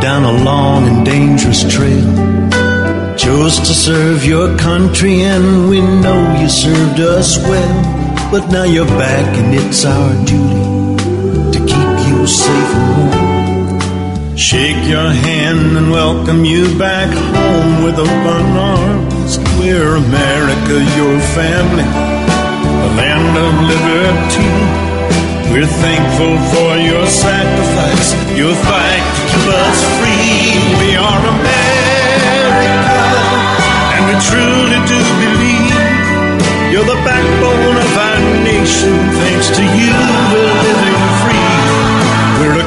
down a long and dangerous trail. Chose to serve your country, and we know you served us well. But now you're back, and it's our duty to keep you safe and warm. Shake your hand and welcome you back home with open arms. We're America, your family, the land of liberty. We're thankful for your sacrifice, your fight us free. We are America, and we truly do believe you're the backbone of our nation. Thanks to you, we're living free. We're a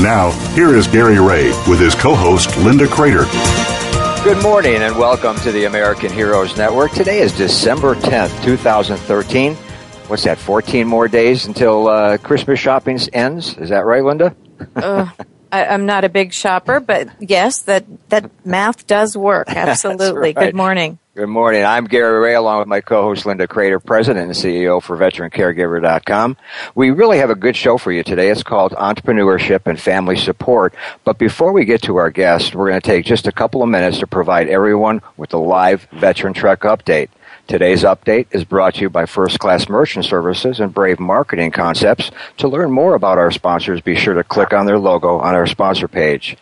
Now, here is Gary Ray with his co host Linda Crater. Good morning and welcome to the American Heroes Network. Today is December 10th, 2013. What's that, 14 more days until uh, Christmas shopping ends? Is that right, Linda? uh, I, am not a big shopper, but yes, that, that math does work. Absolutely. right. Good morning. Good morning. I'm Gary Ray along with my co-host Linda Crater, President and CEO for VeteranCaregiver.com. We really have a good show for you today. It's called Entrepreneurship and Family Support. But before we get to our guest, we're going to take just a couple of minutes to provide everyone with a live Veteran Trek update. Today's update is brought to you by First Class Merchant Services and Brave Marketing Concepts. To learn more about our sponsors, be sure to click on their logo on our sponsor page.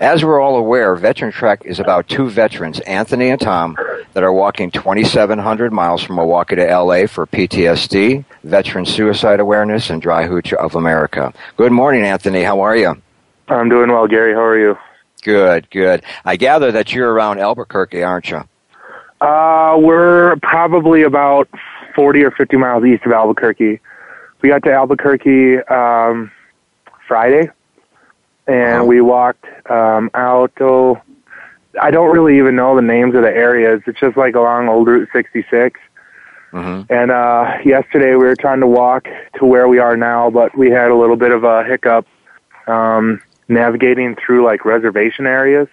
As we're all aware, Veteran Trek is about two veterans, Anthony and Tom, that are walking 2,700 miles from Milwaukee to LA for PTSD, veteran suicide awareness, and Dryhootch of America. Good morning, Anthony. How are you? I'm doing well, Gary. How are you? Good, good. I gather that you're around Albuquerque, aren't you? Uh, we're probably about 40 or 50 miles east of Albuquerque. We got to Albuquerque um, Friday, and we walked um, out. Oh, I don't really even know the names of the areas. It's just like along Old Route 66. Mm-hmm. And uh, yesterday we were trying to walk to where we are now, but we had a little bit of a hiccup um, navigating through like reservation areas.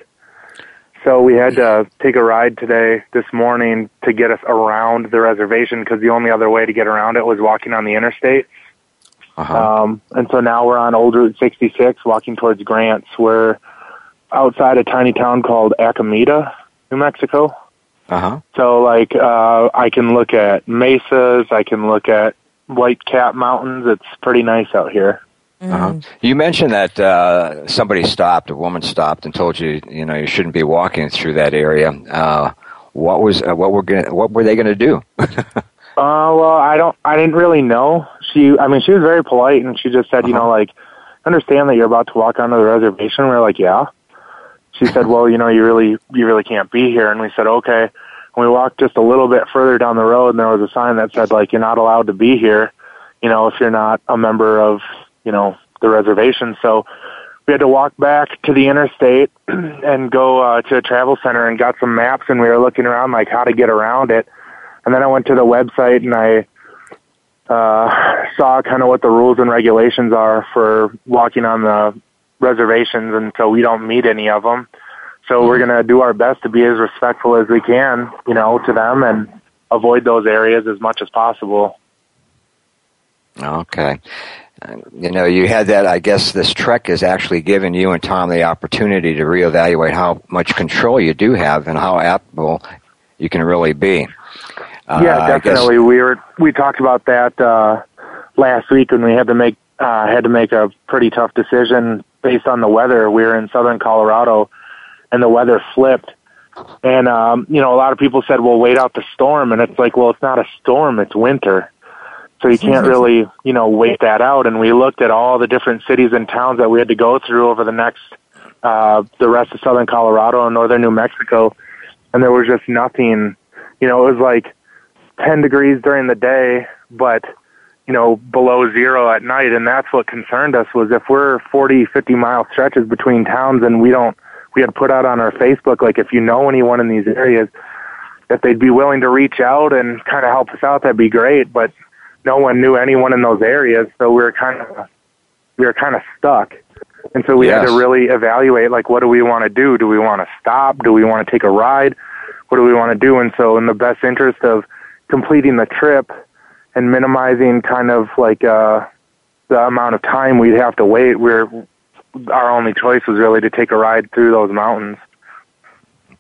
So we had to take a ride today, this morning, to get us around the reservation because the only other way to get around it was walking on the interstate. Uh-huh. Um, and so now we're on Old Route 66, walking towards Grants. We're outside a tiny town called Acomita, New Mexico. Uh-huh. So like, uh, I can look at mesas, I can look at white cap mountains. It's pretty nice out here. Uh-huh. You mentioned that uh, somebody stopped, a woman stopped, and told you, you know, you shouldn't be walking through that area. Uh, what was uh, what were gonna, what were they going to do? Uh, well, I don't, I didn't really know. She, I mean, she was very polite and she just said, you know, like, understand that you're about to walk onto the reservation. We are like, yeah. She said, well, you know, you really, you really can't be here. And we said, okay. And we walked just a little bit further down the road and there was a sign that said, like, you're not allowed to be here, you know, if you're not a member of, you know, the reservation. So we had to walk back to the interstate and go uh, to a travel center and got some maps and we were looking around like how to get around it. And then I went to the website and I uh, saw kind of what the rules and regulations are for walking on the reservations, and so we don't meet any of them. So we're going to do our best to be as respectful as we can, you know, to them and avoid those areas as much as possible. Okay. You know, you had that. I guess this trek has actually given you and Tom the opportunity to reevaluate how much control you do have and how adaptable you can really be. Yeah, uh, definitely. We were we talked about that uh, last week when we had to make uh, had to make a pretty tough decision based on the weather. We were in southern Colorado, and the weather flipped. And um, you know, a lot of people said, "Well, wait out the storm," and it's like, well, it's not a storm; it's winter. So you can't really, you know, wait that out. And we looked at all the different cities and towns that we had to go through over the next, uh, the rest of southern Colorado and northern New Mexico, and there was just nothing. You know, it was like 10 degrees during the day, but you know, below zero at night. And that's what concerned us was if we're 40, 50 mile stretches between towns and we don't, we had put out on our Facebook, like if you know anyone in these areas, if they'd be willing to reach out and kind of help us out, that'd be great. But no one knew anyone in those areas. So we were kind of, we were kind of stuck. And so we yes. had to really evaluate, like, what do we want to do? Do we want to stop? Do we want to take a ride? What do we want to do? And so in the best interest of completing the trip and minimizing kind of like uh, the amount of time we'd have to wait, we're our only choice was really to take a ride through those mountains.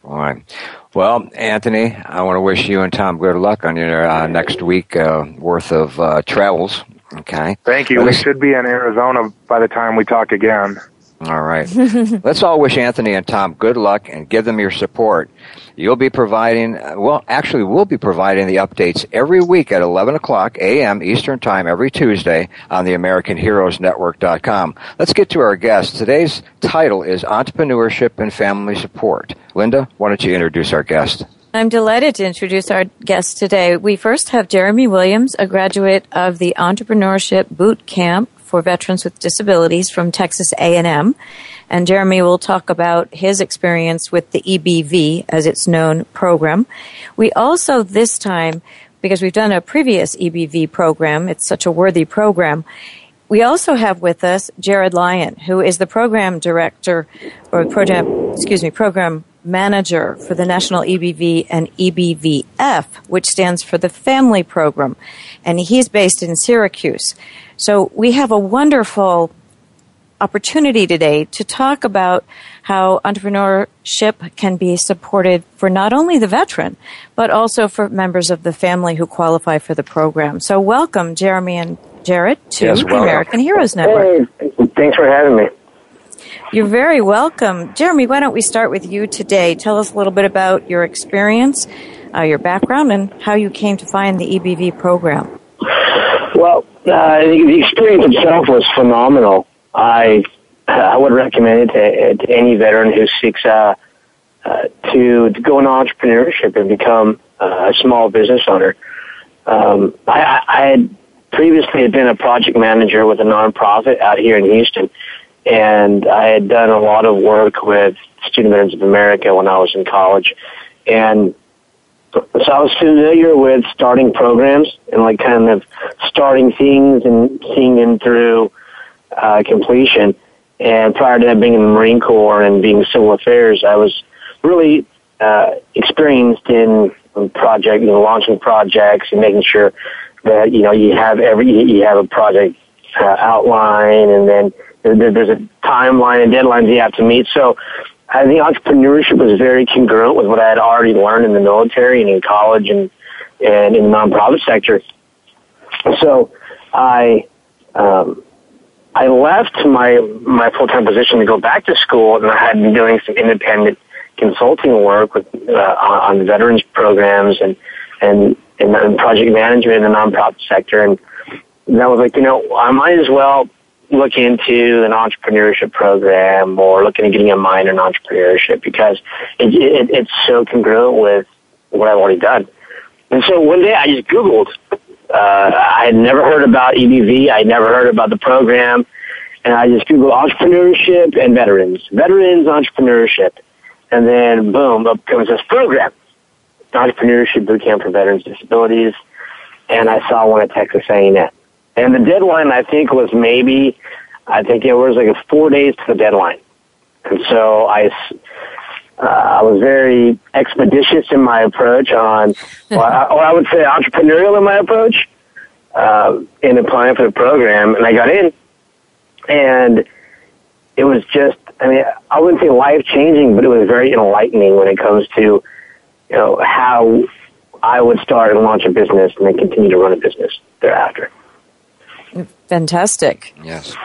All right. Well, Anthony, I want to wish you and Tom good luck on your uh, next week uh, worth of uh, travels. Okay. Thank you. we should be in Arizona by the time we talk again. All right. Let's all wish Anthony and Tom good luck and give them your support. You'll be providing, uh, well, actually, we'll be providing the updates every week at 11 o'clock a.m. Eastern Time every Tuesday on the AmericanHeroesNetwork.com. Let's get to our guest. Today's title is Entrepreneurship and Family Support. Linda, why don't you introduce our guest? I'm delighted to introduce our guest today. We first have Jeremy Williams, a graduate of the Entrepreneurship Boot Camp for veterans with disabilities from Texas A&M. And Jeremy will talk about his experience with the EBV, as it's known, program. We also this time, because we've done a previous EBV program, it's such a worthy program, we also have with us Jared Lyon, who is the program director or program, excuse me, program manager for the National EBV and EBVF, which stands for the Family Program. And he's based in Syracuse. So we have a wonderful opportunity today to talk about how entrepreneurship can be supported for not only the veteran, but also for members of the family who qualify for the program. So welcome, Jeremy and Jared, to yes, the American Heroes Network. Hey, thanks for having me. You're very welcome. Jeremy, why don't we start with you today? Tell us a little bit about your experience, uh, your background, and how you came to find the EBV program. Well, uh, the experience itself was phenomenal. I I would recommend it to, to any veteran who seeks uh, uh, to, to go into entrepreneurship and become a small business owner. Um, I, I had previously been a project manager with a nonprofit out here in Houston, and I had done a lot of work with Student Veterans of America when I was in college, and so I was familiar with starting programs and like kind of starting things and seeing them through uh, completion. And prior to that, being in the Marine Corps and being civil affairs, I was really uh, experienced in project, you know, launching projects and making sure that you know you have every you have a project uh, outline, and then there's a timeline and deadlines you have to meet. So I think entrepreneurship was very congruent with what I had already learned in the military and in college and and in the nonprofit sector. So I um, I left my my full time position to go back to school, and I had been doing some independent consulting work with uh, on veterans programs and and and project management in the nonprofit sector, and that was like you know I might as well look into an entrepreneurship program or looking at getting a minor in entrepreneurship because it, it, it's so congruent with what I've already done. And so one day I just Googled. Uh, I had never heard about EBV. I had never heard about the program. And I just Googled entrepreneurship and veterans. Veterans entrepreneurship. And then boom, up comes this program. Entrepreneurship Bootcamp for Veterans Disabilities. And I saw one at Texas A&M. And the deadline, I think, was maybe, I think it was like four days to the deadline. And so I, uh, I was very expeditious in my approach on, or I, or I would say entrepreneurial in my approach. uh, in applying for the program, and I got in, and it was just, I mean, I wouldn't say life changing, but it was very enlightening when it comes to, you know, how I would start and launch a business and then continue to run a business thereafter. Fantastic. Yes.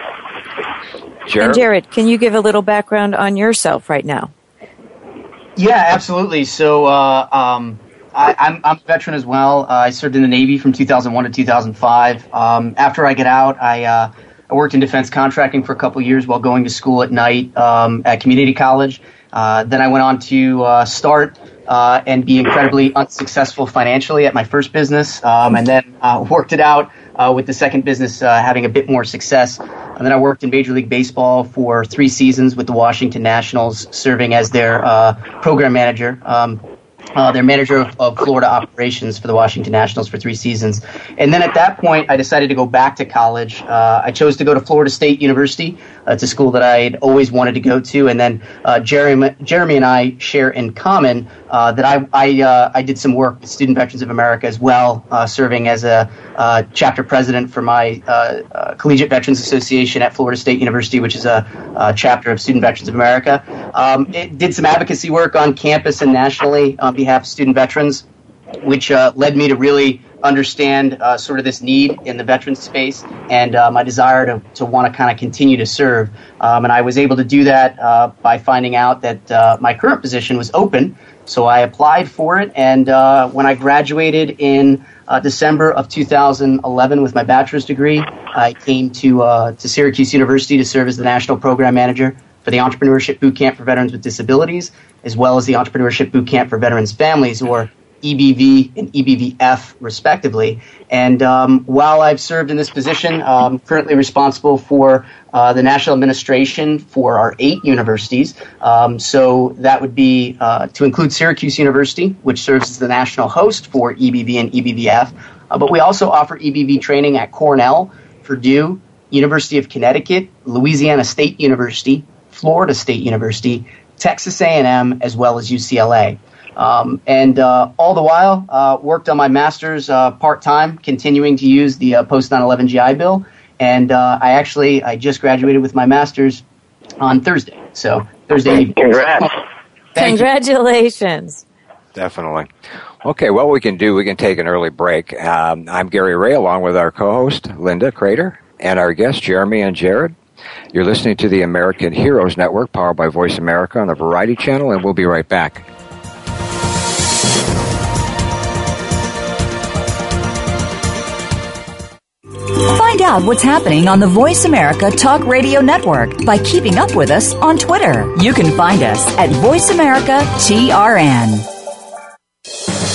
Jared? And Jared, can you give a little background on yourself right now? Yeah, absolutely. So, uh, um, I, am a veteran as well. Uh, I served in the Navy from 2001 to 2005. Um, after I get out, I, uh, I worked in defense contracting for a couple years while going to school at night um, at community college. Uh, then I went on to uh, start uh, and be incredibly unsuccessful financially at my first business, um, and then uh, worked it out uh, with the second business uh, having a bit more success. And then I worked in Major League Baseball for three seasons with the Washington Nationals, serving as their program manager. Um, uh, their manager of, of, Florida operations for the Washington Nationals for three seasons. And then at that point, I decided to go back to college. Uh, I chose to go to Florida State University. Uh, it's a school that I had always wanted to go to. And then uh, Jeremy, Jeremy and I share in common uh, that I I, uh, I, did some work with Student Veterans of America as well, serving as a chapter president for my Collegiate Veterans Association at Florida State University, which is a, a chapter of Student Veterans of America. Um, did some advocacy work on campus and nationally on behalf of student veterans, which led me to really understand uh, sort of this need in the veteran space and uh, my desire to, to want to kind of continue to serve. Um, and I was able to do that uh, by finding out that uh, my current position was open. So I applied for it. And uh, when I graduated in uh, December of 2011 with my bachelor's degree, I came to, to Syracuse University to serve as the national program manager for the Entrepreneurship Boot Camp for Veterans with Disabilities, as well as the Entrepreneurship Boot Camp for Veterans Families, or EBV and EBVF, respectively. And um, while I've served in this position, I'm currently responsible for uh, the national administration for our eight universities. Um, so that would be uh, to include Syracuse University, which serves as the national host for EBV and EBVF. Uh, but we also offer EBV training at Cornell, Purdue, University of Connecticut, Louisiana State University, Florida State University, Texas A&M, as well as UCLA. Um, and uh, all the while, uh, worked on my master's uh, part time, continuing to use the uh, post 9 11 GI Bill. And uh, I actually I just graduated with my master's on Thursday. So Thursday evening. Congrats! Congratulations. Definitely. Okay, well, we can do, we can take an early break. Um, I'm Gary Ray, along with our co host, Linda Crater, and our guests, Jeremy and Jared. You're listening to the American Heroes Network, powered by Voice America on the Variety Channel, and we'll be right back. Find out what's happening on the Voice America Talk Radio Network by keeping up with us on Twitter. You can find us at Voice America TRN.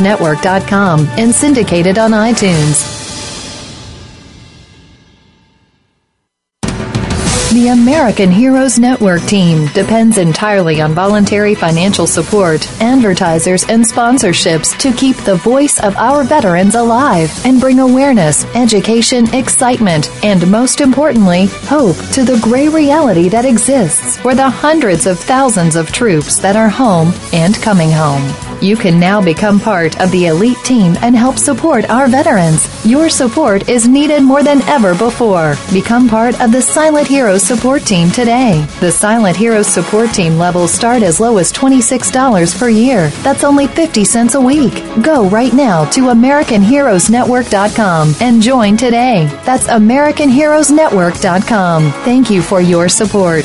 Network.com and syndicated on iTunes. The American Heroes Network team depends entirely on voluntary financial support, advertisers, and sponsorships to keep the voice of our veterans alive and bring awareness, education, excitement, and most importantly, hope to the gray reality that exists for the hundreds of thousands of troops that are home and coming home. You can now become part of the elite team and help support our veterans. Your support is needed more than ever before. Become part of the Silent Heroes support team today. The Silent Heroes support team levels start as low as $26 per year. That's only 50 cents a week. Go right now to AmericanHeroesNetwork.com and join today. That's AmericanHeroesNetwork.com. Thank you for your support.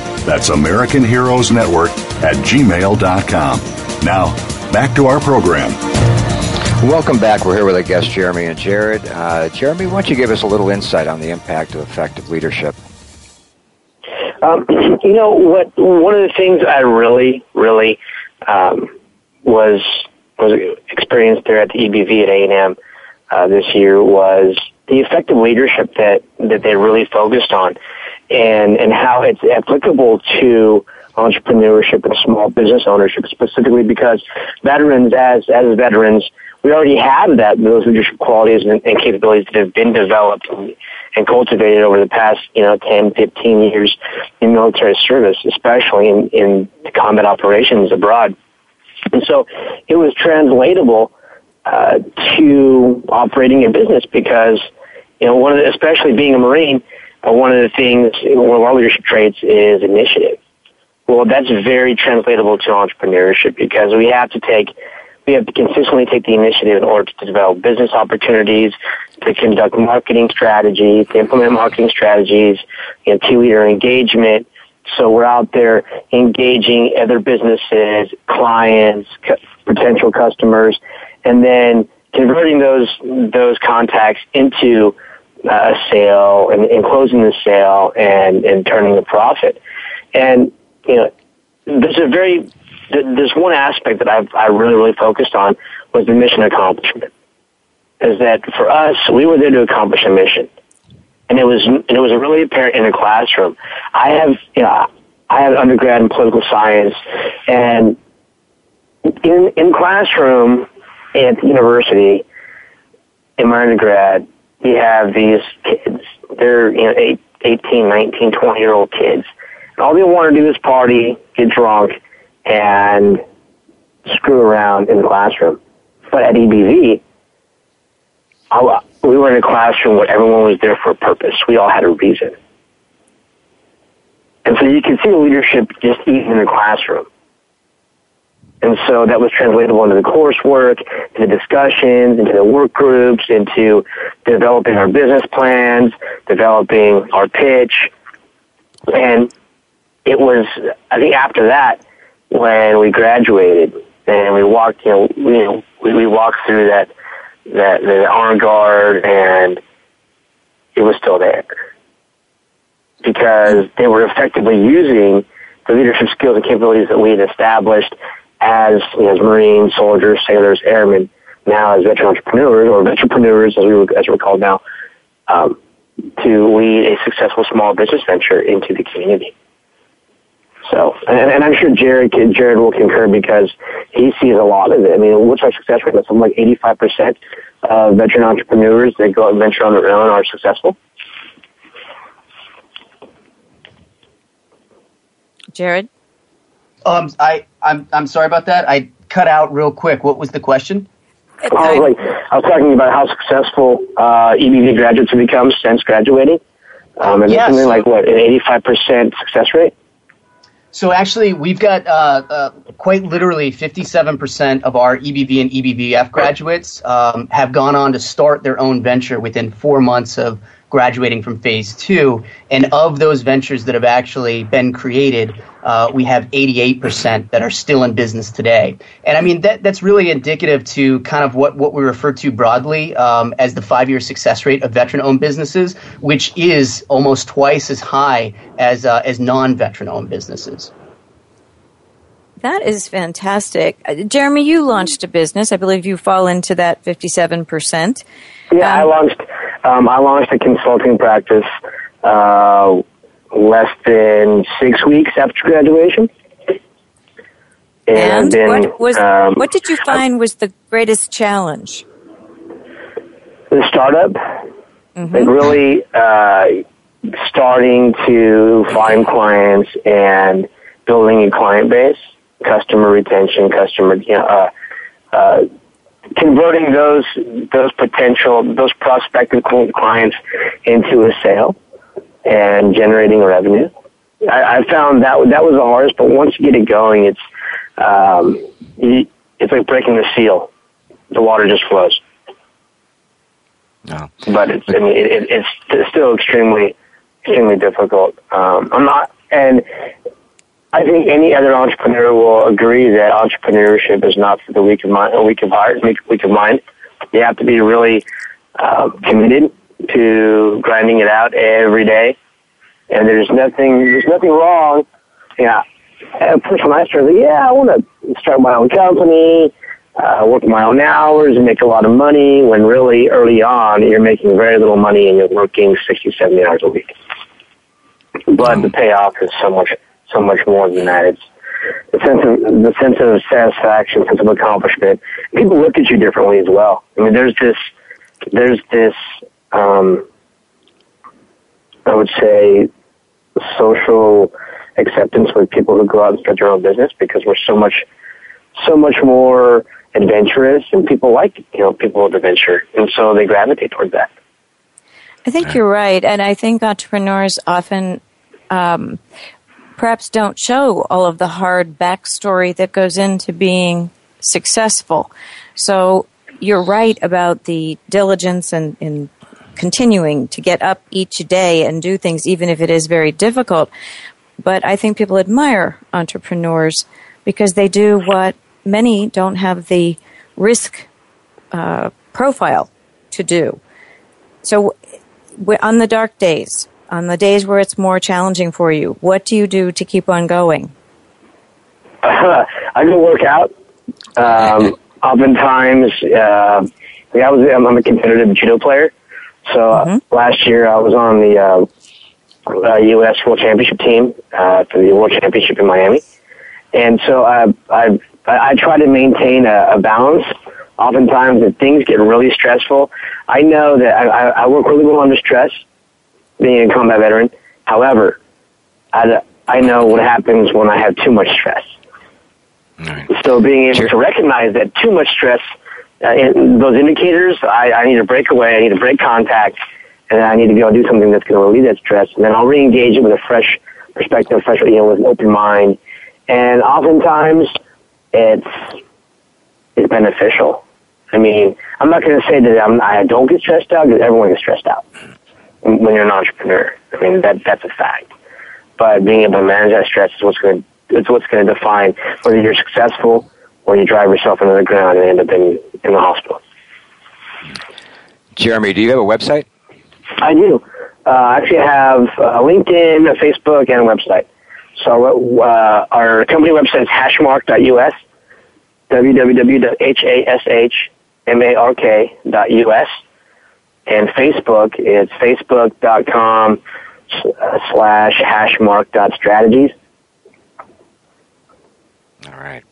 That's American Heroes Network at gmail.com. Now, back to our program. Welcome back. We're here with our guests, Jeremy and Jared. Uh, Jeremy, why don't you give us a little insight on the impact of effective leadership? Um, you know what? One of the things I really, really um, was was experienced there at the EBV at A and M uh, this year was the effective leadership that that they really focused on, and and how it's applicable to entrepreneurship and small business ownership specifically because veterans as as veterans we already have that those leadership qualities and, and capabilities that have been developed and, and cultivated over the past, you know, 10, 15 years in military service, especially in, in combat operations abroad. And so it was translatable uh, to operating a business because, you know, one of the, especially being a Marine, uh, one of the things, one of our leadership traits is initiative. Well, that's very translatable to entrepreneurship because we have to take we have to consistently take the initiative in order to develop business opportunities, to conduct marketing strategies, to implement marketing strategies, you know, team leader engagement. So we're out there engaging other businesses, clients, potential customers, and then converting those those contacts into a sale and, and closing the sale and, and turning a profit. And you know, there's a very there's one aspect that I've I really really focused on was the mission accomplishment. Is that for us we were there to accomplish a mission, and it was and it was really apparent in the classroom. I have you know I have undergrad in political science, and in in classroom at university in my undergrad we have these kids. They're you know eight, 18, 19, 20 year old kids. And all they want to do is party, get drunk, and screw around in the classroom. But at EBV, we were in a classroom where everyone was there for a purpose. We all had a reason. And so you can see leadership just even in the classroom. And so that was translatable into the coursework, to the discussions, into the work groups, into developing our business plans, developing our pitch. And it was, I think after that, when we graduated and we walked, you know, we, you know, we, we walked through that, that, the honor guard and it was still there because they were effectively using the leadership skills and capabilities that we had established as, you know, as Marines, soldiers, sailors, airmen, now as veteran entrepreneurs or entrepreneurs as we were, as we're called now, um, to lead a successful small business venture into the community. So, and, and I'm sure Jared Jared will concur because he sees a lot of it. I mean, what's our success rate? Something like 85% of veteran entrepreneurs that go out and venture on their own are successful. Jared? Um, I, I'm, I'm sorry about that. I cut out real quick. What was the question? I was, like, I was talking about how successful uh, EBV graduates have become since graduating. Um, and yes. something like what, an 85% success rate? So actually, we've got uh, uh, quite literally 57% of our EBV and EBVF graduates um, have gone on to start their own venture within four months of graduating from phase two. And of those ventures that have actually been created, uh, we have 88% that are still in business today. And I mean, that, that's really indicative to kind of what, what we refer to broadly um, as the five year success rate of veteran owned businesses, which is almost twice as high as, uh, as non veteran owned businesses. That is fantastic. Uh, Jeremy, you launched a business. I believe you fall into that 57%. Yeah, um, I launched um, I launched a consulting practice uh, less than six weeks after graduation. And, and what was um, what did you find was the greatest challenge? The startup, mm-hmm. like really uh, starting to find clients and building a client base, customer retention, customer, you know, uh, uh, converting those those potential those prospective clients into a sale and generating revenue. I, I found that that was the hardest, but once you get it going, it's um, it's like breaking the seal. The water just flows. No. But it's I mean it, it, it's still extremely extremely difficult. Um, I'm not, and I think any other entrepreneur will agree that entrepreneurship is not for the weak of mind, weak of heart, weak, weak of mind. You have to be really uh, committed to grinding it out every day, and there's nothing there's nothing wrong. Yeah, a person when I started, yeah, I want to start my own company, uh, work my own hours, and make a lot of money. When really early on, you're making very little money and you're working 60, 70 hours a week. But the payoff is so much so much more than that. It's the sense of the sense of satisfaction, sense of accomplishment. People look at you differently as well. I mean, there's this there's this um, I would say social acceptance with people who go out and start their own business because we're so much so much more adventurous and people like you know people with adventure and so they gravitate towards that. I think you're right, and I think entrepreneurs often um, perhaps don't show all of the hard backstory that goes into being successful. So you're right about the diligence and, and continuing to get up each day and do things, even if it is very difficult. But I think people admire entrepreneurs because they do what many don't have the risk uh, profile to do. So, on the dark days, on the days where it's more challenging for you, what do you do to keep on going? Uh, I go work out. Um, oftentimes, uh, yeah, I was I'm a competitive judo player. So mm-hmm. last year I was on the uh, U.S. Uh, World Championship team uh, for the World Championship in Miami, and so I I I try to maintain a, a balance. Oftentimes, if things get really stressful, I know that I, I work really well under stress being a combat veteran. However, I, I know what happens when I have too much stress. Right. So being able sure. to recognize that too much stress, uh, in those indicators, I, I need to break away, I need to break contact, and I need to go do something that's going to relieve that stress, and then I'll re-engage it with a fresh perspective, fresh, you know, with an open mind. And oftentimes, it's it's beneficial. I mean, I'm not going to say that I'm, I don't get stressed out because everyone gets stressed out when you're an entrepreneur. I mean, that that's a fact. But being able to manage that stress is what's going to it's what's going to define whether you're successful or you drive yourself into the ground and end up in in the hospital. Jeremy, do you have a website? I do. Uh, actually, I have uh, LinkedIn, a Facebook, and a website. So uh, our company website is hashmark.us, www.hashmark.us and Facebook, it's facebook.com slash hashmark.strategies. All right.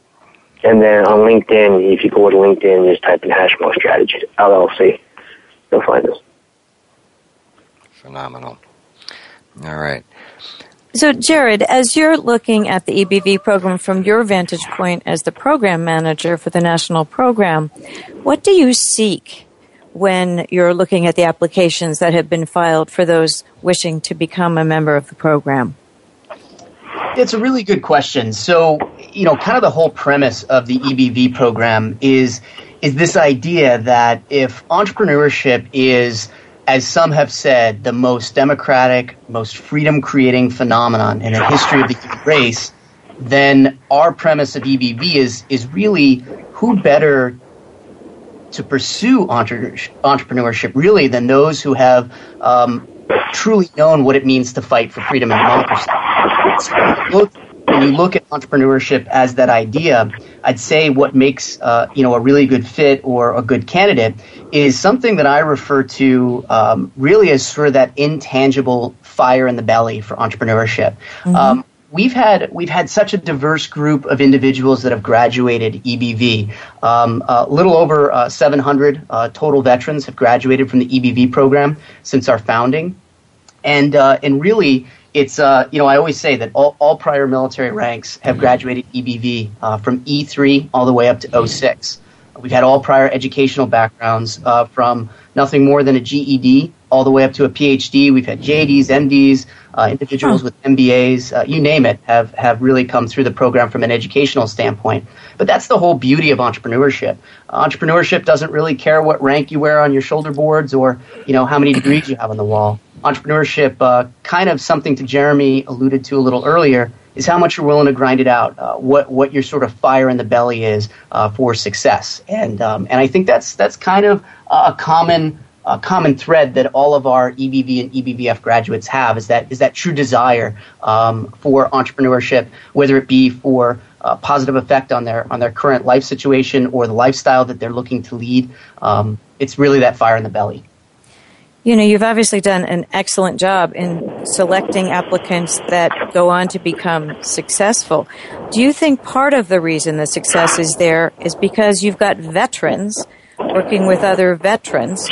And then on LinkedIn, if you go to LinkedIn, just type in Hashmark Strategies, LLC. You'll find us. Phenomenal. All right. So, Jared, as you're looking at the EBV program from your vantage point as the program manager for the national program, what do you seek when you're looking at the applications that have been filed for those wishing to become a member of the program? It's a really good question. So, you know, kind of the whole premise of the EBV program is is this idea that if entrepreneurship is as some have said, the most democratic, most freedom creating phenomenon in the history of the human race, then our premise of EBV is, is really who better to pursue entrepreneurship really than those who have um, truly known what it means to fight for freedom and democracy. So look, when you look at entrepreneurship as that idea, I'd say what makes uh, you know a really good fit or a good candidate is something that I refer to um, really as sort of that intangible fire in the belly for entrepreneurship. Mm-hmm. Um, we've had we've had such a diverse group of individuals that have graduated EBV. Um, a little over uh, 700 uh, total veterans have graduated from the EBV program since our founding, and uh, and really, it's uh, you know I always say that all, all prior military ranks have graduated EBV uh, from E3 all the way up to 06. We've had all prior educational backgrounds uh, from nothing more than a GED all the way up to a PhD. We've had JDs, MDs, uh, individuals with MBAs, uh, you name it, have, have really come through the program from an educational standpoint. But that's the whole beauty of entrepreneurship. entrepreneurship doesn't really care what rank you wear on your shoulder boards or you know how many degrees you have on the wall. Entrepreneurship, uh, kind of something to Jeremy alluded to a little earlier, is how much you're willing to grind it out, uh, what what your sort of fire in the belly is uh, for success, and um, and I think that's that's kind of a common a common thread that all of our EBV and EBVF graduates have is that is that true desire um, for entrepreneurship, whether it be for a positive effect on their on their current life situation or the lifestyle that they're looking to lead. Um, it's really that fire in the belly. You know, you've obviously done an excellent job in selecting applicants that go on to become successful. Do you think part of the reason the success is there is because you've got veterans working with other veterans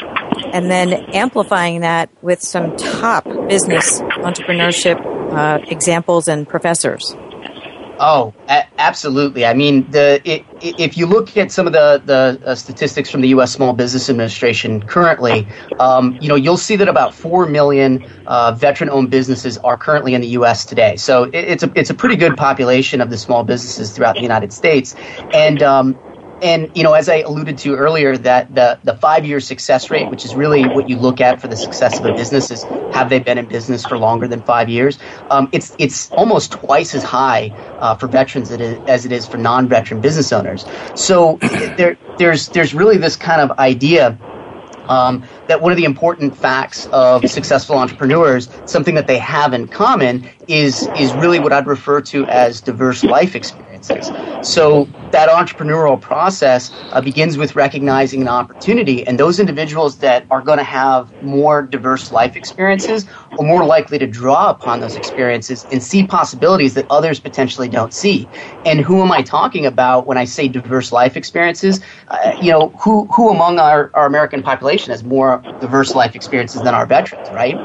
and then amplifying that with some top business entrepreneurship uh, examples and professors. Oh, a- absolutely. I mean, the it, if you look at some of the the uh, statistics from the U.S. Small Business Administration currently, um, you know, you'll see that about four million uh, veteran-owned businesses are currently in the U.S. today. So it, it's a it's a pretty good population of the small businesses throughout the United States, and um, and you know, as I alluded to earlier, that the the five year success rate, which is really what you look at for the success of a business, is have they been in business for longer than five years? Um, it's it's almost twice as high uh, for veterans as it is for non veteran business owners. So there there's there's really this kind of idea um, that one of the important facts of successful entrepreneurs, something that they have in common, is is really what I'd refer to as diverse life experiences. So that entrepreneurial process uh, begins with recognizing an opportunity, and those individuals that are going to have more diverse life experiences are more likely to draw upon those experiences and see possibilities that others potentially don't see. And who am I talking about when I say diverse life experiences? Uh, you know, who who among our, our American population has more diverse life experiences than our veterans, right?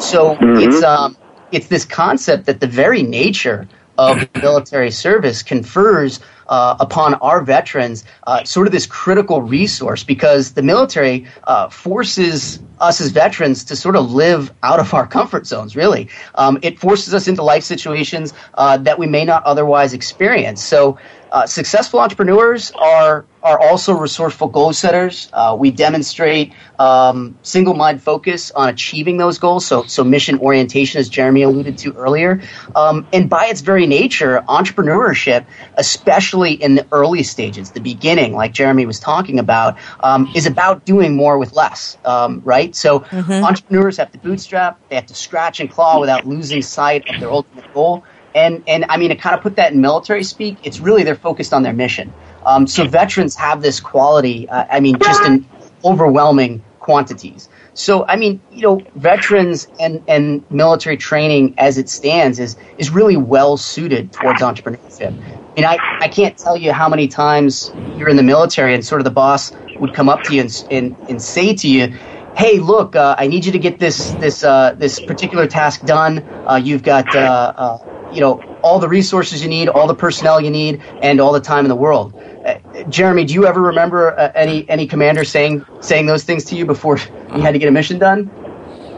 So mm-hmm. it's um, it's this concept that the very nature of military service confers uh, upon our veterans uh, sort of this critical resource because the military uh, forces us as veterans to sort of live out of our comfort zones, really. Um, it forces us into life situations uh, that we may not otherwise experience. So, uh, successful entrepreneurs are are also resourceful goal setters. Uh, we demonstrate um, single mind focus on achieving those goals. So, so mission orientation, as Jeremy alluded to earlier. Um, and by its very nature, entrepreneurship, especially in the early stages, the beginning, like Jeremy was talking about, um, is about doing more with less, um, right? So, mm-hmm. entrepreneurs have to bootstrap, they have to scratch and claw without losing sight of their ultimate goal. And, and I mean, to kind of put that in military speak, it's really they're focused on their mission. Um, so veterans have this quality, uh, I mean, just in overwhelming quantities. So, I mean, you know, veterans and, and military training as it stands is, is really well suited towards entrepreneurship. I mean, I, I can't tell you how many times you're in the military and sort of the boss would come up to you and, and, and say to you, hey, look, uh, I need you to get this, this, uh, this particular task done. Uh, you've got, uh, uh, you know, all the resources you need, all the personnel you need, and all the time in the world. Uh, Jeremy, do you ever remember uh, any any commander saying saying those things to you before you had to get a mission done?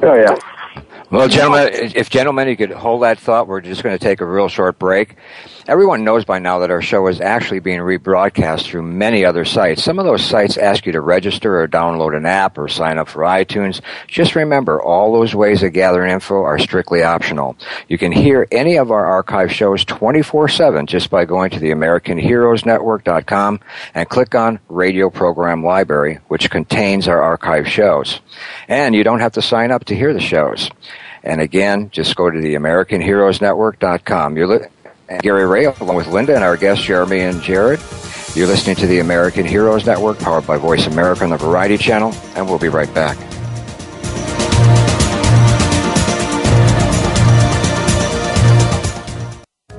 Oh yeah. Well, gentlemen, if gentlemen, you could hold that thought. We're just going to take a real short break. Everyone knows by now that our show is actually being rebroadcast through many other sites. Some of those sites ask you to register or download an app or sign up for iTunes. Just remember, all those ways of gathering info are strictly optional. You can hear any of our archive shows 24-7 just by going to the AmericanHeroesNetwork.com and click on Radio Program Library, which contains our archive shows. And you don't have to sign up to hear the shows. And again, just go to the AmericanHeroesNetwork.com. You're li- Gary Ray, along with Linda and our guests Jeremy and Jared. You're listening to the American Heroes Network, powered by Voice America on the Variety Channel, and we'll be right back.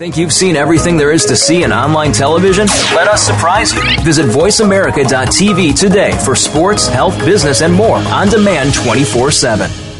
Think you've seen everything there is to see in online television? Let us surprise you. Visit VoiceAmerica.tv today for sports, health, business, and more on demand 24 7.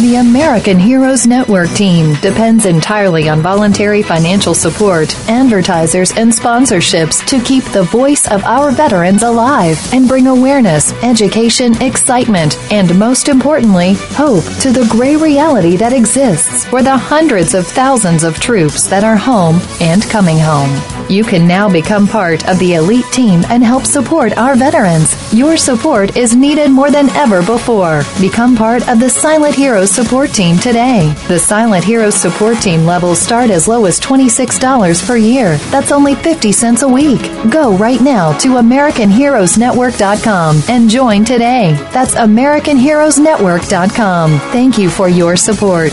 The American Heroes Network team depends entirely on voluntary financial support, advertisers, and sponsorships to keep the voice of our veterans alive and bring awareness, education, excitement, and most importantly, hope to the gray reality that exists for the hundreds of thousands of troops that are home and coming home. You can now become part of the elite team and help support our veterans. Your support is needed more than ever before. Become part of the Silent Heroes support team today. The Silent Heroes support team levels start as low as $26 per year. That's only 50 cents a week. Go right now to AmericanHeroesNetwork.com and join today. That's AmericanHeroesNetwork.com. Thank you for your support.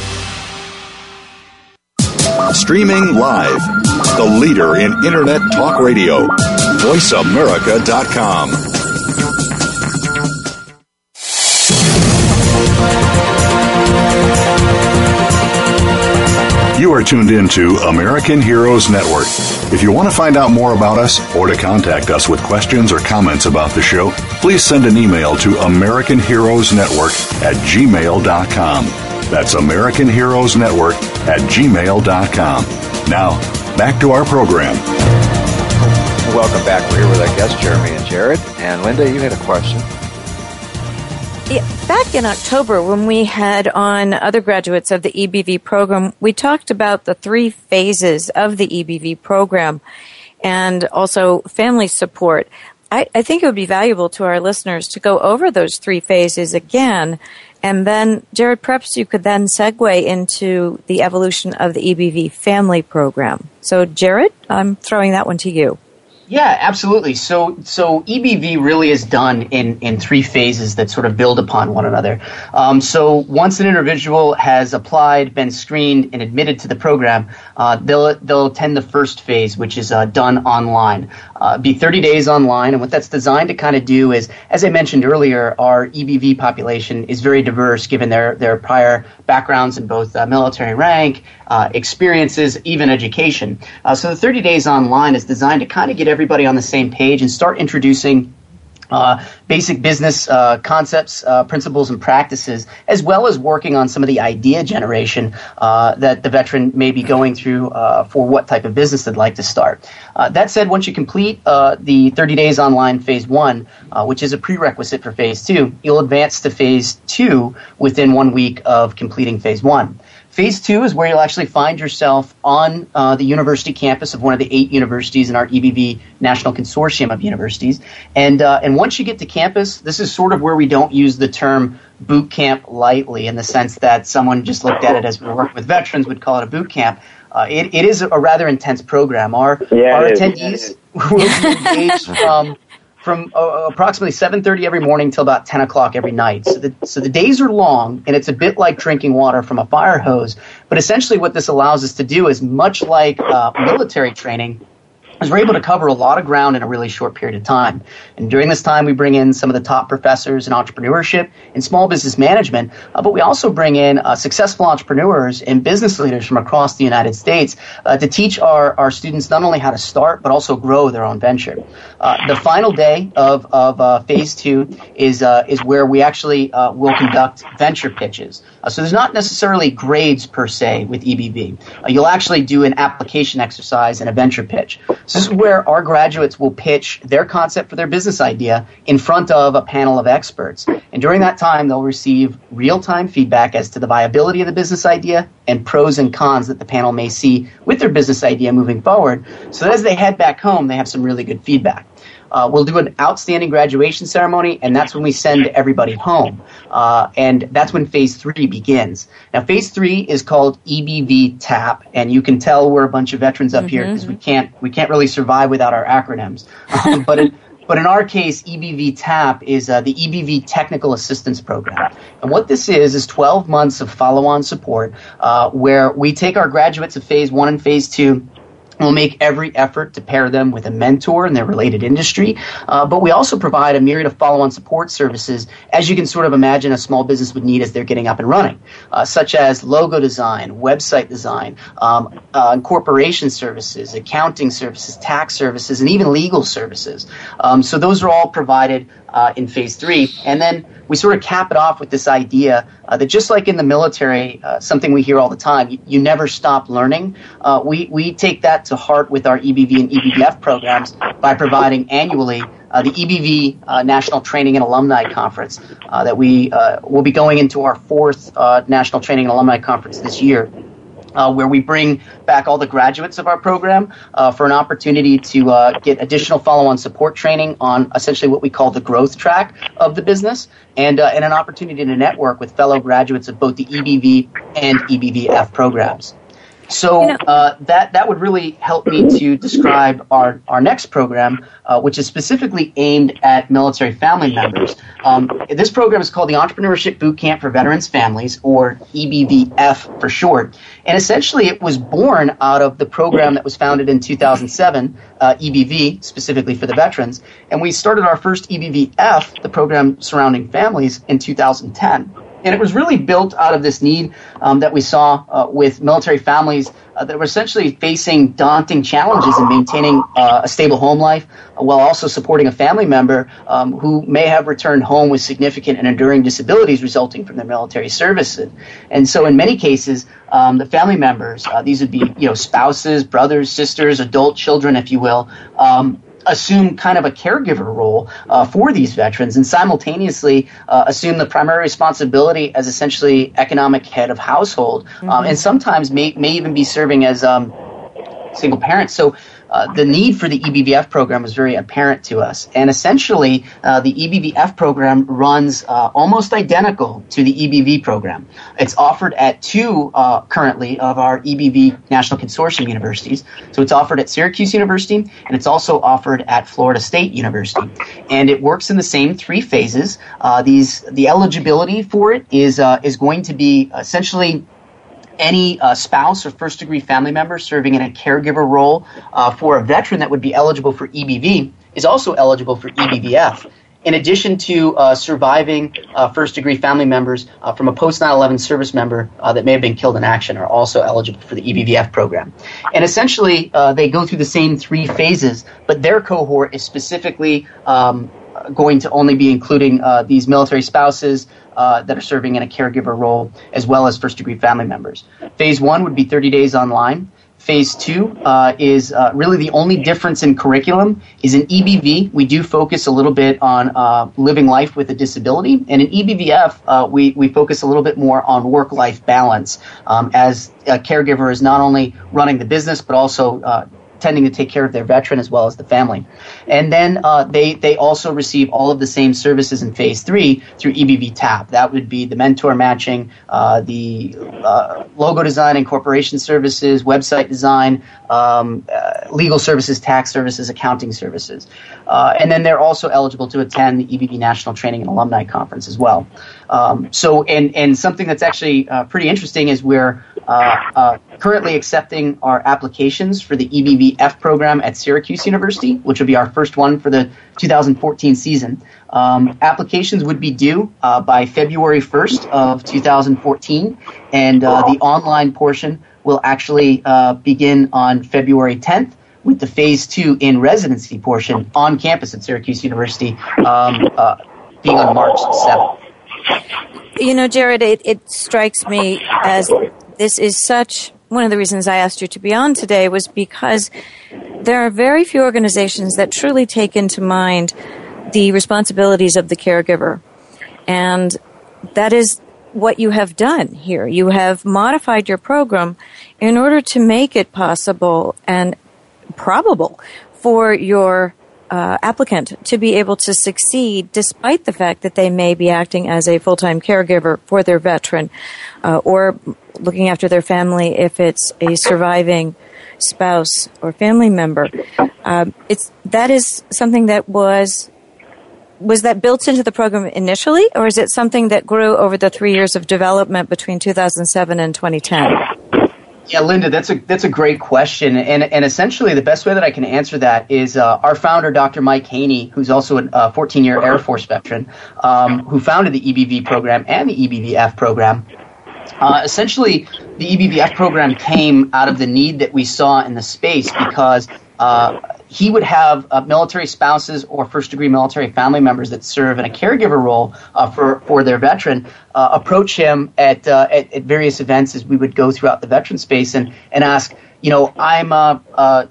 Streaming live. The leader in Internet talk radio. VoiceAmerica.com. You are tuned in to American Heroes Network. If you want to find out more about us or to contact us with questions or comments about the show, please send an email to American Heroes Network at gmail.com. That's American Heroes Network at gmail.com. Now, back to our program. Welcome back. We're here with our guests, Jeremy and Jared. And Linda, you had a question. Yeah, back in October, when we had on other graduates of the EBV program, we talked about the three phases of the EBV program and also family support. I, I think it would be valuable to our listeners to go over those three phases again. And then, Jared, perhaps you could then segue into the evolution of the EBV family program. So, Jared, I'm throwing that one to you. Yeah, absolutely. So, so EBV really is done in, in three phases that sort of build upon one another. Um, so, once an individual has applied, been screened, and admitted to the program, uh, they'll they'll attend the first phase, which is uh, done online. Uh, be 30 days online, and what that's designed to kind of do is, as I mentioned earlier, our EBV population is very diverse given their their prior backgrounds in both uh, military rank, uh, experiences, even education. Uh, so, the 30 days online is designed to kind of get everybody on the same page and start introducing uh, basic business uh, concepts, uh, principles, and practices, as well as working on some of the idea generation uh, that the veteran may be going through uh, for what type of business they'd like to start. That said, once you complete the 30 days online phase one, which is a prerequisite for phase two, you'll advance to phase two within one week of completing phase one. Phase two is where you'll actually find yourself on uh, the university campus of one of the eight universities in our EBV National Consortium of Universities. And, uh, and once you get to campus, this is sort of where we don't use the term boot camp lightly in the sense that someone just looked at it as we work with veterans would call it a boot camp. Uh, it, it is a rather intense program. Our, yeah, our attendees will be engaged from from uh, approximately 7.30 every morning till about 10 o'clock every night. So the, so the days are long and it's a bit like drinking water from a fire hose. But essentially what this allows us to do is much like uh, military training is we're able to cover a lot of ground in a really short period of time. And during this time, we bring in some of the top professors in entrepreneurship and small business management, uh, but we also bring in uh, successful entrepreneurs and business leaders from across the United States uh, to teach our, our students not only how to start, but also grow their own venture. Uh, the final day of, of uh, phase two is, uh, is where we actually will conduct venture pitches. Uh, so there's not necessarily grades per se with EBV. Uh, you'll actually do an application exercise and a venture pitch. So this is where our graduates will pitch their concept for their business idea in front of a panel of experts. And during that time, they'll receive real-time feedback as to the viability of the business idea and pros and cons that the panel may see with their business idea moving forward. So that as they head back home, they have some really good feedback. Uh, we'll do an outstanding graduation ceremony, and that's when we send everybody home. Uh, and that's when phase three begins. Now, phase three is called EBV TAP, and you can tell we're a bunch of veterans up mm-hmm. here because we can't we can't really survive without our acronyms. Um, but in, but in our case, EBV TAP is uh, the EBV Technical Assistance Program. And what this is, is 12 months of follow on support uh, where we take our graduates of phase one and phase two We'll make every effort to pair them with a mentor in their related industry, uh, but we also provide a myriad of follow-on support services, as you can sort of imagine a small business would need as they're getting up and running, uh, such as logo design, website design, um, uh, incorporation services, accounting services, tax services, and even legal services. Um, so those are all provided uh, in phase three, and then we sort of cap it off with this idea uh, that just like in the military, uh, something we hear all the time, you, you never stop learning. Uh, we, we take that to heart with our EBV and EBVF programs by providing annually uh, the EBV uh, National Training and Alumni Conference uh, that we will be going into our fourth National Training and Alumni Conference this year uh, where we bring back all the graduates of our program uh, for an opportunity to uh, get additional follow-on support training on essentially what we call the growth track of the business, and uh, and an opportunity to network with fellow graduates of both the EBV and EBVF programs. So uh, that that would really help me to describe our, our next program, uh, which is specifically aimed at military family members. Um, this program is called the Entrepreneurship Boot Camp for Veterans Families, or EBVF for short. And essentially, it was born out of the program that was founded in 2007, uh, EBV, specifically for the veterans. And we started our first EBVF, the program surrounding families, in 2010. And it was really built out of this need um, that we saw uh, with military families uh, that were essentially facing daunting challenges in maintaining uh, a stable home life uh, while also supporting a family member um, who may have returned home with significant and enduring disabilities resulting from their military service. And so, in many cases, um, the family members, uh, these would be you know spouses, brothers, sisters, adult children, if you will, um, assume kind of a caregiver role uh, for these veterans and simultaneously uh, assume the primary responsibility as essentially economic head of household um, mm-hmm. and sometimes may, may even be serving as um, single parents. So uh, the need for the EBVF program was very apparent to us. And essentially, uh, the EBVF program runs uh, almost identical to the EBV program. It's offered at two uh, currently of our EBV National Consortium universities. So it's offered at Syracuse University and it's also offered at Florida State University. And it works in the same three phases. Uh, these the eligibility for it is is going to be essentially any uh, spouse or first degree family member serving in a caregiver role uh, for a veteran that would be eligible for EBV is also eligible for EBVF. In addition to uh, surviving uh, first degree family members uh, from a post 9 11 service member uh, that may have been killed in action are also eligible for the EBVF program. And essentially, they go through the same three phases, but their cohort is specifically um, going to only be including uh, these military spouses uh, that are serving in a caregiver role, as well as first degree family members. Phase one would be 30 days online. Phase two uh, is uh, really the only difference in curriculum is in EBV. We do focus a little bit on uh, living life with a disability, and in EBVF uh, we we focus a little bit more on work life balance, um, as a caregiver is not only running the business but also tending to take care of their veteran as well as the family. And then uh, they they also receive all of the same services in phase three through EBV TAP. That would be the mentor matching, uh, the uh, logo design and corporation services, website design, um, uh, legal services, tax services, accounting services. Uh, and then they're also eligible to attend the EBV National Training and Alumni Conference as well. Um, so, and, and something that's actually uh, pretty interesting is we're uh, uh, currently accepting our applications for the EBVF program at Syracuse University, which will be our first one for the 2014 season. Um, applications would be due uh, by February 1st of 2014, and uh, the online portion will actually begin on February 10th with the phase two in residency portion on campus at Syracuse University um, uh, being on March 7th. You know, Jared, it, it strikes me as this is such one of the reasons I asked you to be on today was because there are very few organizations that truly take into mind the responsibilities of the caregiver. And that is what you have done here. You have modified your program in order to make it possible and probable for your uh, applicant to be able to succeed despite the fact that they may be acting as a full-time caregiver for their veteran uh, or looking after their family if it's a surviving spouse or family member. Um, it's that is something that was was that built into the program initially, or is it something that grew over the three years of development between 2007 and 2010? Yeah, Linda, that's a that's a great question, and and essentially the best way that I can answer that is uh, our founder, Dr. Mike Haynie, who's also a 14 year Air Force veteran, um, who founded the EBV program and the EBVF program. Uh, essentially, the EBVF program came out of the need that we saw in the space because uh, he would have uh, military spouses or first degree military family members that serve in a caregiver role uh, for, for their veteran uh, approach him at, uh, at, at, various events as we would go throughout the veteran space and, and ask, you know, I'm uh, uh,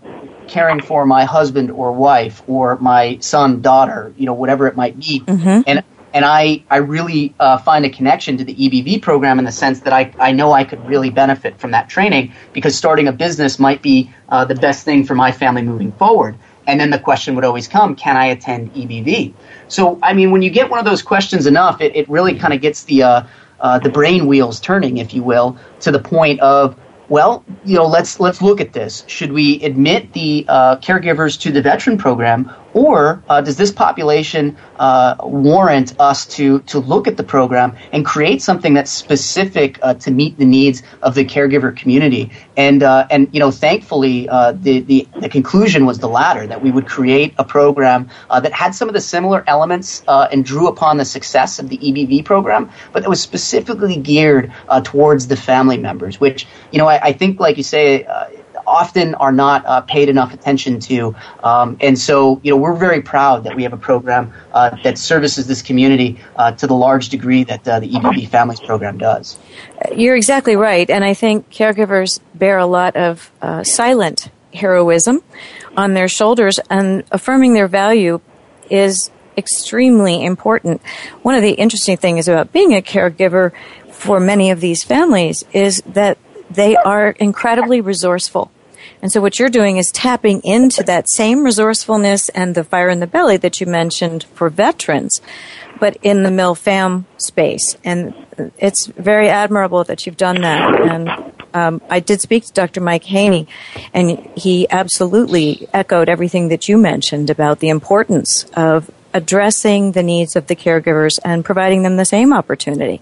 caring for my husband or wife or my son, daughter, you know, whatever it might be. Mm-hmm. And and I, I really uh, find a connection to the EBV program in the sense that I, I know I could really benefit from that training because starting a business might be uh, the best thing for my family moving forward. And then the question would always come, can I attend EBV? So, I mean, when you get one of those questions enough, it, it really kind of gets the, uh, uh, the brain wheels turning, if you will, to the point of, well, you know, let's let's look at this. Should we admit the uh, caregivers to the veteran program, or uh, does this population uh, warrant us to, to look at the program and create something that's specific uh, to meet the needs of the caregiver community? And, uh, and you know, thankfully, uh, the, the, the, conclusion was the latter, that we would create a program uh, that had some of the similar elements and drew upon the success of the EBV program, but that was specifically geared towards the family members, which, you know, I, I think, like you say, often are not uh, paid enough attention to. Um, and so, you know, we're very proud that we have a program uh, that services this community uh, to the large degree that uh, the EBV Families Program does. You're exactly right. And I think caregivers bear a lot of uh, silent heroism on their shoulders, and affirming their value is extremely important. One of the interesting things about being a caregiver for many of these families is that they are incredibly resourceful. And so what you're doing is tapping into that same resourcefulness and the fire in the belly that you mentioned for veterans, but in the MilFam space. And it's very admirable that you've done that. And um, I did speak to Dr. Mike Haynie, and he absolutely echoed everything that you mentioned about the importance of addressing the needs of the caregivers and providing them the same opportunity.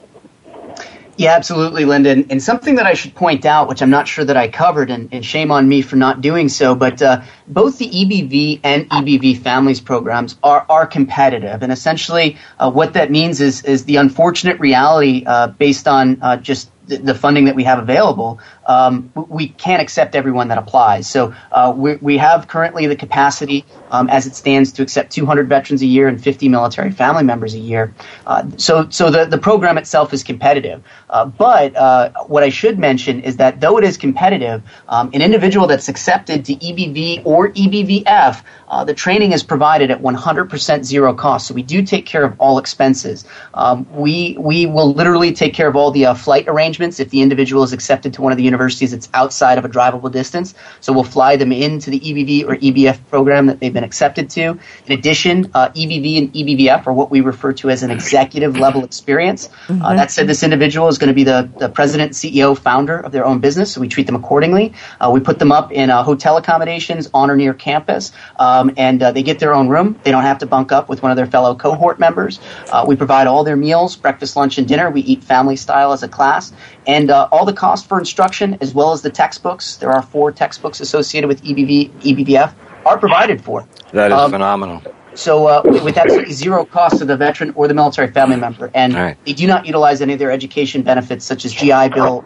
Yeah, absolutely, Linda. And, something that I should point out, which I'm not sure that I covered, and, and shame on me for not doing so, but uh, both the EBV and EBV families programs are, are competitive. And essentially, uh, what that means is, is the unfortunate reality uh, based on uh, just the funding that we have available, um, we can't accept everyone that applies. So uh, we, we have currently the capacity um, as it stands to accept 200 veterans a year and 50 military family members a year. Uh, so so the, the program itself is competitive. Uh, but uh, what I should mention is that though it is competitive, um, an individual that's accepted to EBV or EBVF, uh, the training is provided at 100% zero cost. So we do take care of all expenses. Um, we, we will literally take care of all the uh, flight arrangements if the individual is accepted to one of the universities that's outside of a drivable distance. So we'll fly them into the EBV or EBF program that they've been accepted to. In addition, uh, EBV and EBVF are what we refer to as an executive level experience. Uh, mm-hmm. Uh, that said, this individual is going to be the, the president, CEO, founder of their own business, so we treat them accordingly. Uh, we put them up in uh, hotel accommodations on or near campus, um, and uh, they get their own room. They don't have to bunk up with one of their fellow cohort members. we provide all their meals, breakfast, lunch, and dinner. We eat family style as a class, and all the cost for instruction as well as the textbooks. There are four textbooks associated with EBV, EBVF are provided for. That is um, phenomenal. So, uh, with absolutely zero cost to the veteran or the military family member, and right. they do not utilize any of their education benefits, such as GI Bill.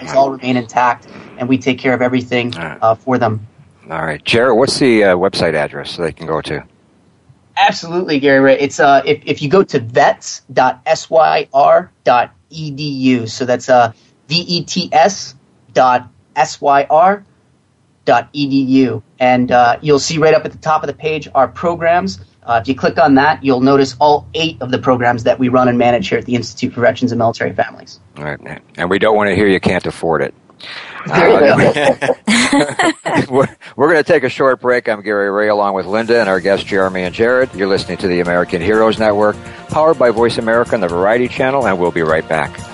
These all remain intact, and we take care of everything right. uh, for them. All right, Jared, what's the uh, website address so they can go to? Absolutely, Gary Ray. It's uh, if, if you go to vets.syr.edu, so that's uh, V E T S dot S Y R dot edu. And uh, you'll see right up at the top of the page our programs. Uh, if you click on that, you'll notice all eight of the programs that we run and manage here at the Institute for Veterans and Military Families. All right, and we don't want to hear you can't afford it. we're, we're going to take a short break. I'm Gary Ray along with Linda and our guests Jeremy and Jared. You're listening to the American Heroes Network, powered by Voice America and the Variety Channel, and we'll be right back.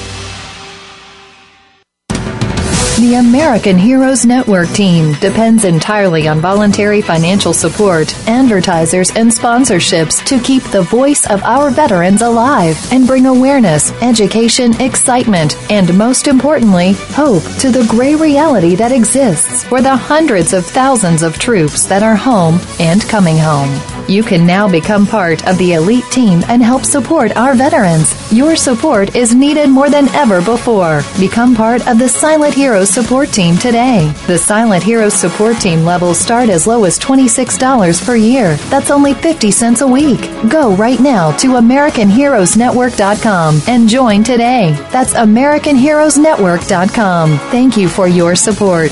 The American Heroes Network team depends entirely on voluntary financial support, advertisers, and sponsorships to keep the voice of our veterans alive and bring awareness, education, excitement, and most importantly, hope to the gray reality that exists for the hundreds of thousands of troops that are home and coming home. You can now become part of the elite team and help support our veterans. Your support is needed more than ever before. Become part of the Silent Heroes support team today. The Silent Heroes support team levels start as low as $26 per year. That's only 50 cents a week. Go right now to AmericanHeroesNetwork.com and join today. That's AmericanHeroesNetwork.com. Thank you for your support.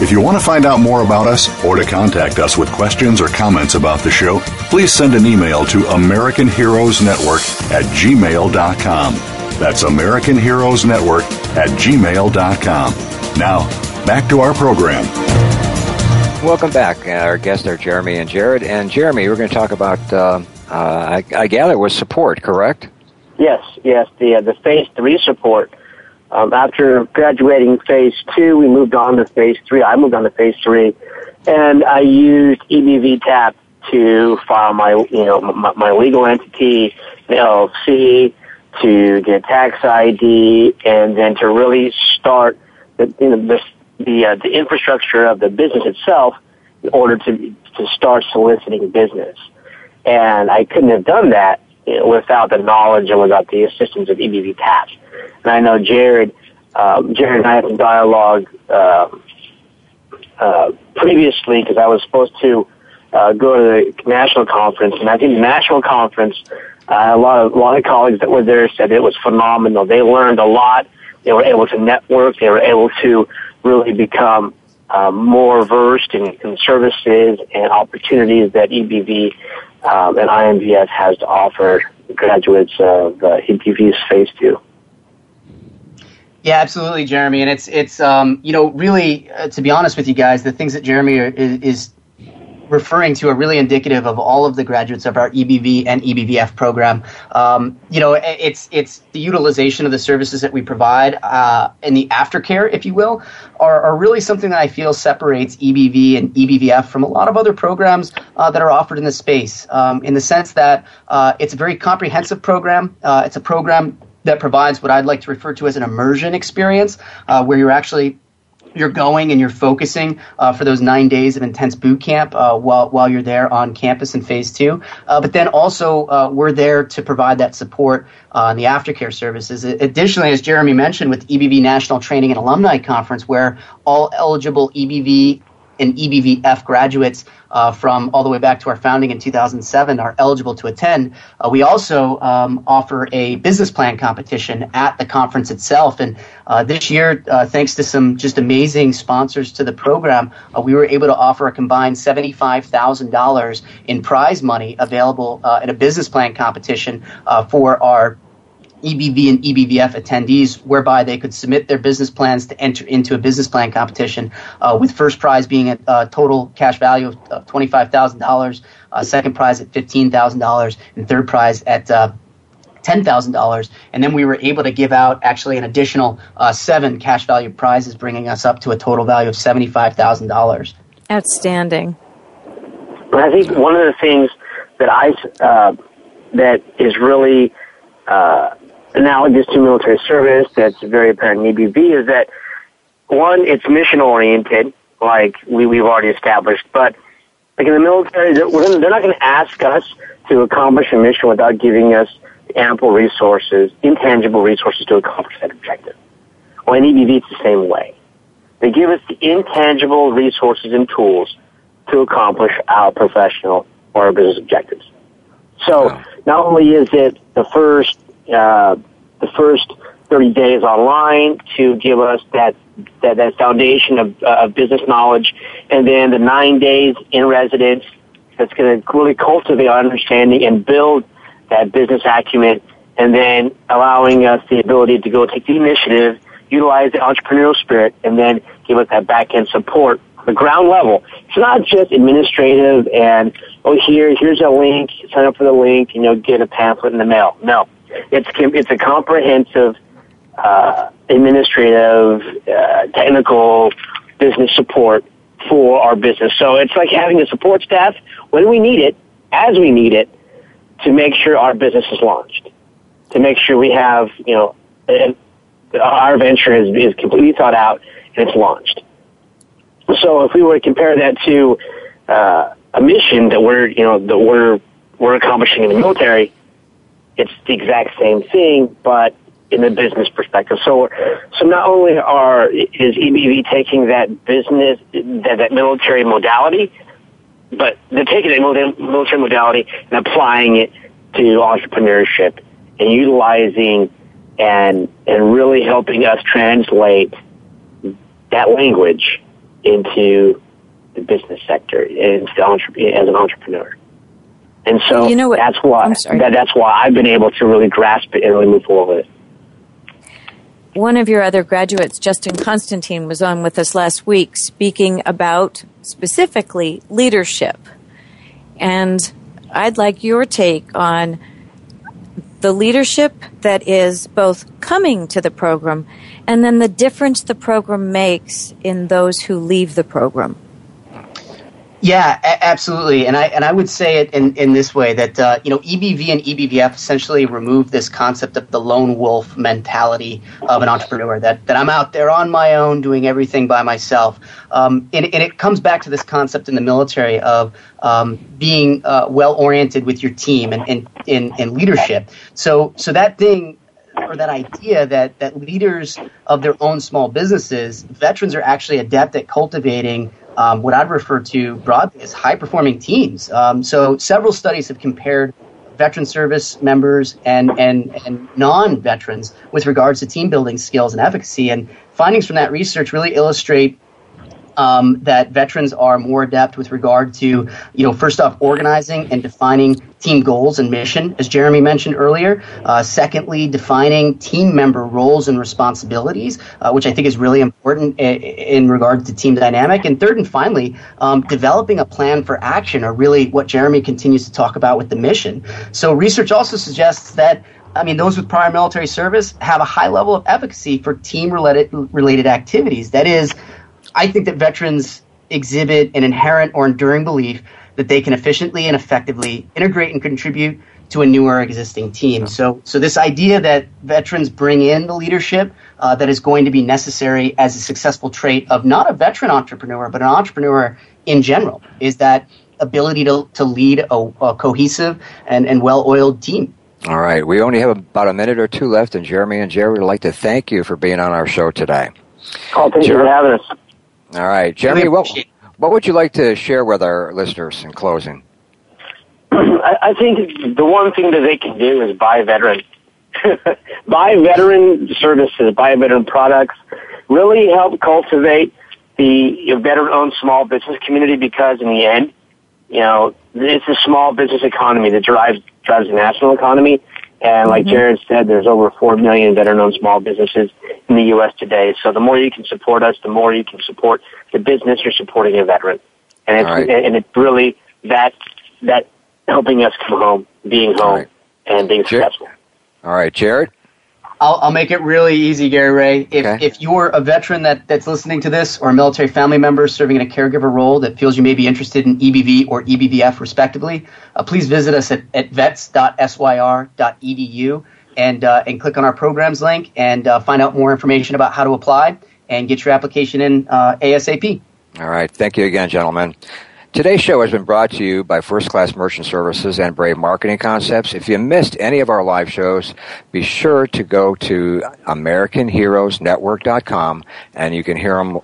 If you want to find out more about us or to contact us with questions or comments about the show, please send an email to American Heroes Network at gmail.com. That's American Heroes Network at gmail.com. Now, back to our program. Welcome back. Uh, our guests are Jeremy and Jared. And Jeremy, we're going to talk about, uh, uh, I, I, gather, was support, correct? Yes, yes. The uh, the phase three support um, after graduating phase two, we moved on to phase three. I moved on to phase three, and I used EBV TAP to file my, you know, my, my legal entity, the LLC, to get tax ID, and then to really start the, you know, the the, uh, the infrastructure of the business itself in order to to start soliciting business. And I couldn't have done that without the knowledge and without the assistance of EBV TAP. And I know Jared, um, Jared and I had some dialogue uh, uh, previously because I was supposed to uh, go to the national conference, and I think the national conference, uh, a lot of a lot of colleagues that were there said it was phenomenal. They learned a lot. They were able to network. They were able to really become uh, more versed in, in services and opportunities that EBV um, and IMVS has to offer graduates of uh, EBV's Phase Two. Yeah, absolutely, Jeremy. And it's it's um, you know really uh, to be honest with you guys, the things that Jeremy are, is, is, referring to are really indicative of all of the graduates of our EBV and EBVF program. Um, you know, it's it's the utilization of the services that we provide uh, and the aftercare, if you will, are, are really something that I feel separates EBV and EBVF from a lot of other programs uh, that are offered in the space. Um, in the sense that uh, it's a very comprehensive program. Uh, it's a program that provides what I'd like to refer to as an immersion experience, uh, where you're actually you're going and you're focusing uh, for those nine days of intense boot camp uh, while while you're there on campus in phase two. Uh, but then also uh, we're there to provide that support uh, in the aftercare services. Additionally, as Jeremy mentioned, with EBV National Training and Alumni Conference, where all eligible EBV and EBVF graduates uh, from all the way back to our founding in 2007 are eligible to attend. Uh, we also um, offer a business plan competition at the conference itself. And uh, this year, uh, thanks to some just amazing sponsors to the program, uh, we were able to offer a combined $75,000 in prize money available uh, in a business plan competition for our EBV and EBVF attendees, whereby they could submit their business plans to enter into a business plan competition, uh, with first prize being a, a total cash value of uh, $25,000, uh, second prize at $15,000, and third prize at uh, $10,000. And then we were able to give out actually an additional uh, seven cash value prizes, bringing us up to a total value of $75,000. Outstanding. I think one of the things that I uh, that is really uh, analogous to military service that's very apparent in EBV is that one, it's mission oriented, like we, we've already established, but like in the military, they're, they're not going to ask us to accomplish a mission without giving us ample resources, intangible resources to accomplish that objective. Well, in EBV, it's the same way. They give us the intangible resources and tools to accomplish our professional or our business objectives. So not only is it the first uh, the first 30 days online to give us that that, that foundation of, uh, of business knowledge, and then the nine days in residence that's going to really cultivate our understanding and build that business acumen, and then allowing us the ability to go take the initiative, utilize the entrepreneurial spirit, and then give us that back end support the ground level. It's not just administrative and oh here here's a link, sign up for the link, and you'll get a pamphlet in the mail. No, it's it's a comprehensive uh, administrative, uh, technical, business support for our business. So it's like having a support staff when we need it, as we need it, to make sure our business is launched, to make sure we have you know our venture is is completely thought out and it's launched. So if we were to compare that to uh, a mission that we're you know that we're we're accomplishing in the military it's the exact same thing, but in the business perspective. So, so not only are is EBV taking that business that, that military modality, but they're taking that military modality and applying it to entrepreneurship and utilizing and and really helping us translate that language into the business sector into as an entrepreneur. And so you know what? that's why that, that's why I've been able to really grasp it and really move forward with it. One of your other graduates, Justin Constantine, was on with us last week speaking about specifically leadership. And I'd like your take on the leadership that is both coming to the program and then the difference the program makes in those who leave the program. Yeah, a- absolutely, and I and I would say it in, in this way that uh, you know EBV and EBVF essentially remove this concept of the lone wolf mentality of an entrepreneur that that I'm out there on my own doing everything by myself, um, and, and it comes back to this concept in the military of um, being uh, well oriented with your team and and, and leadership. So so that thing or that idea that that leaders of their own small businesses, veterans are actually adept at cultivating um, what I'd refer to broadly as high performing teams. Um, so several studies have compared veteran service members and, and, and non veterans with regards to team building skills and efficacy. And findings from that research really illustrate um, that veterans are more adept with regard to, you know, first off, organizing and defining team goals and mission, as Jeremy mentioned earlier. Uh, secondly, defining team member roles and responsibilities, uh, which I think is really important in, in regard to team dynamic. And third and finally, um, developing a plan for action, or really what Jeremy continues to talk about with the mission. So research also suggests that I mean, those with prior military service have a high level of efficacy for team related related activities. That is, I think that veterans exhibit an inherent or enduring belief that they can efficiently and effectively integrate and contribute to a newer existing team. So, so this idea that veterans bring in the leadership uh, that is going to be necessary as a successful trait of not a veteran entrepreneur, but an entrepreneur in general, is that ability to, to lead a, a cohesive and, and well-oiled team. All right. We only have about a minute or two left, and Jeremy and Jerry would like to thank you for being on our show today. Oh, thank you for having us. All right. Jeremy, what, what would you like to share with our listeners in closing? I, I think the one thing that they can do is buy veteran. buy veteran services, buy veteran products, really help cultivate the veteran-owned small business community because in the end, you know, it's a small business economy that drives drives the national economy. And like mm-hmm. Jared said, there's over 4 million veteran-owned small businesses in the U.S. today. So the more you can support us, the more you can support the business you're supporting a veteran. And it's, right. and it's really that, that helping us come home, being home, right. and being successful. All right, Jared? I'll, I'll make it really easy, Gary Ray. If, okay. if you're a veteran that, that's listening to this or a military family member serving in a caregiver role that feels you may be interested in EBV or EBVF, respectively, uh, please visit us at, at vets.syr.edu and, uh, and click on our programs link and uh, find out more information about how to apply and get your application in uh, ASAP. All right. Thank you again, gentlemen. Today's show has been brought to you by First Class Merchant Services and Brave Marketing Concepts. If you missed any of our live shows, be sure to go to AmericanHeroesNetwork.com and you can hear them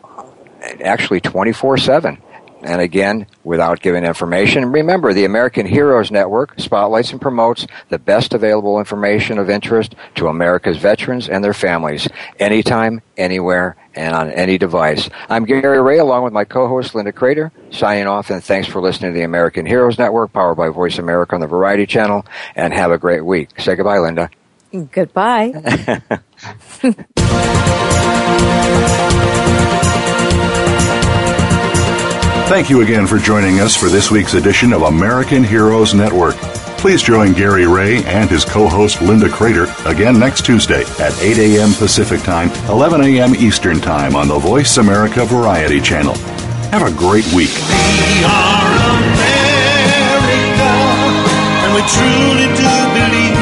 actually 24 7 and again, without giving information. Remember, the American Heroes Network spotlights and promotes the best available information of interest to America's veterans and their families, anytime, anywhere, and on any device. I'm Gary Ray, along with my co-host Linda Crater, signing off, and thanks for listening to the American Heroes Network, powered by Voice America on the Variety Channel, and have a great week. Say goodbye, Linda. Goodbye. Thank you again for joining us for this week's edition of American Heroes Network. Please join Gary Ray and his co-host Linda Crater again next Tuesday at 8 a.m. Pacific Time, 11 a.m. Eastern Time on the Voice America Variety Channel. Have a great week. We are America, and we truly do believe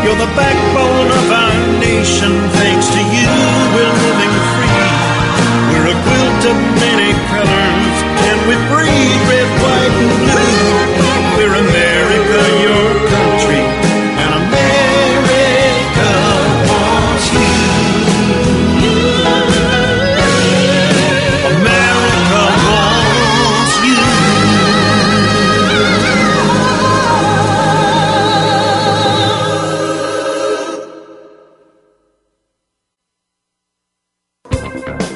you're the backbone of our nation. Thanks to you, we're living free. We're a red, white, and blue.